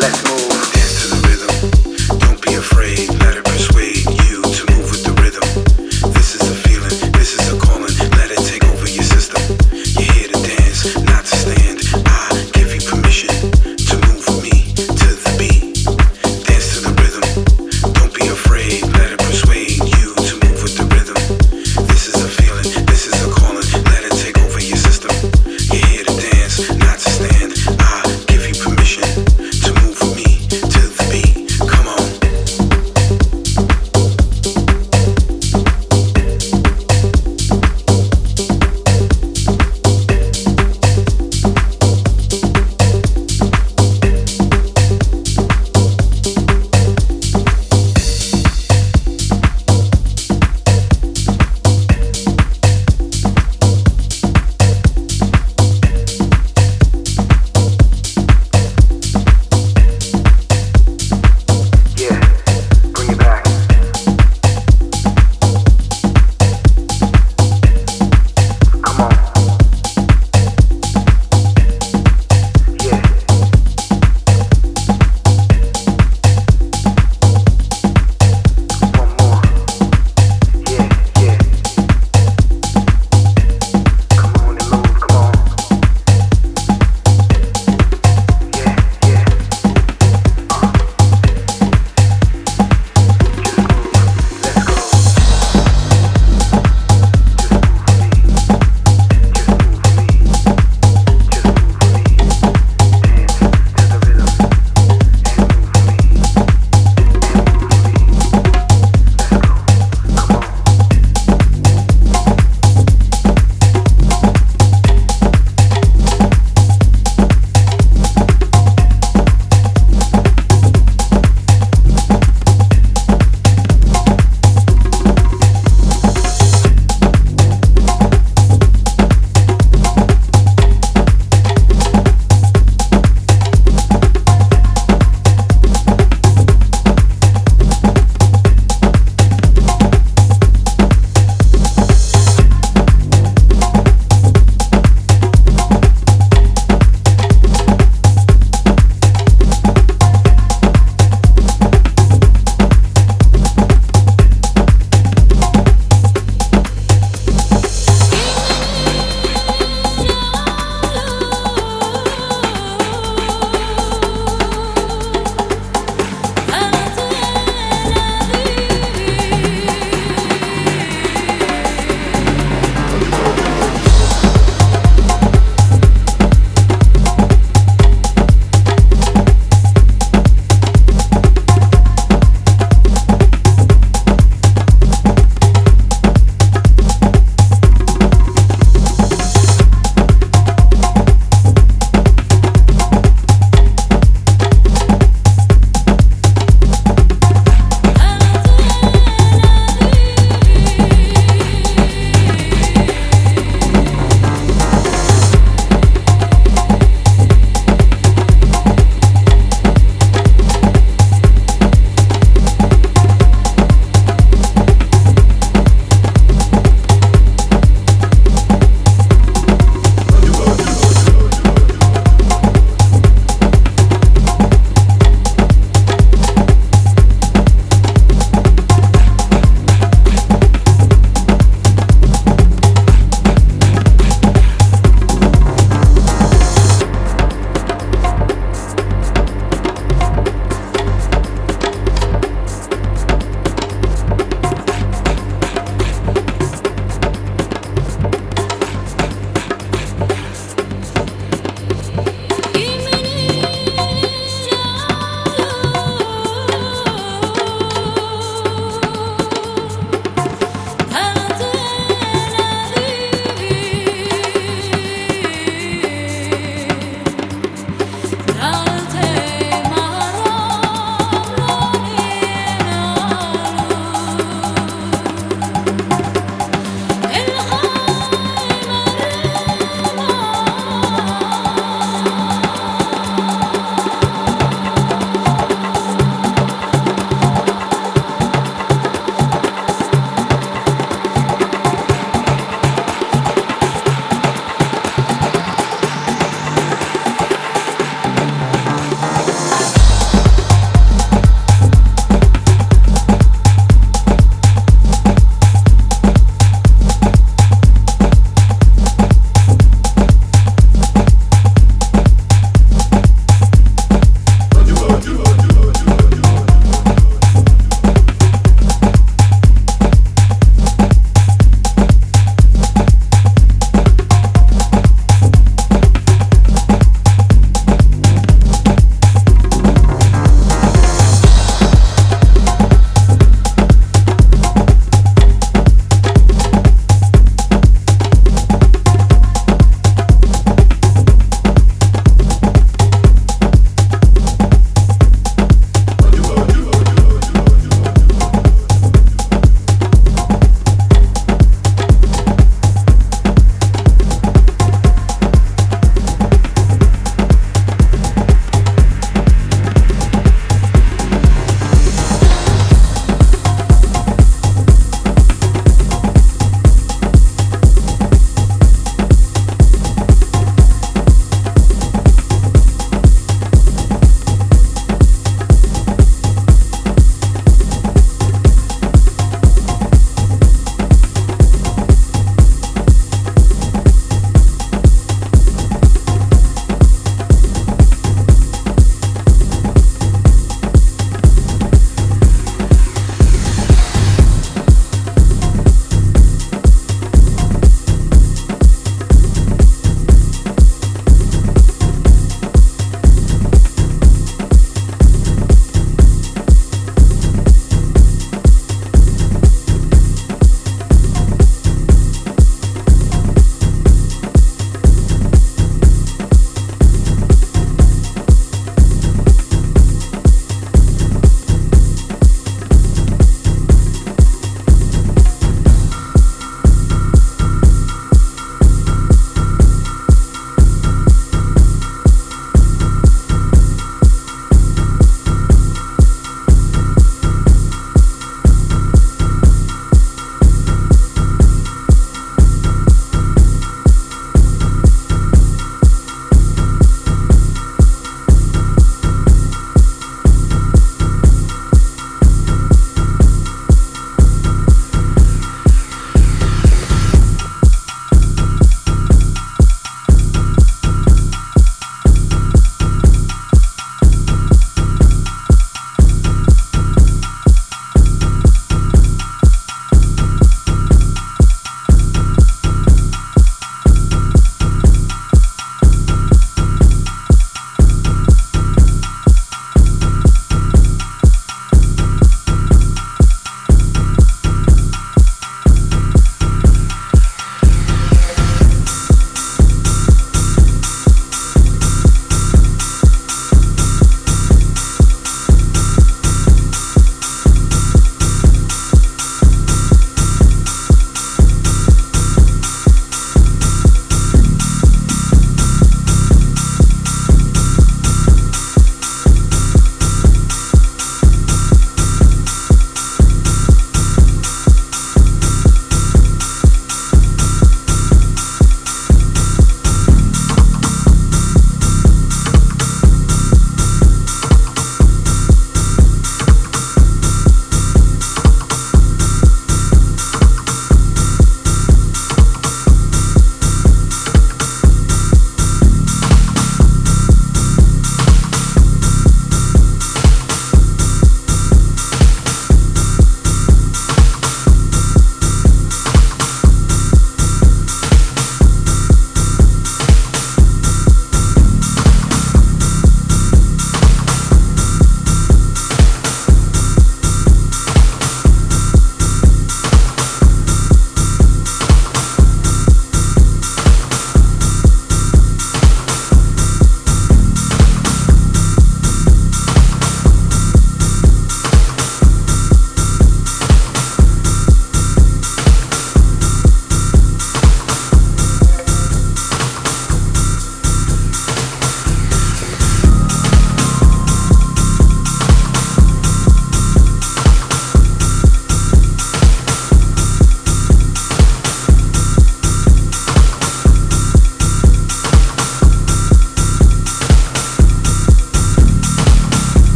to move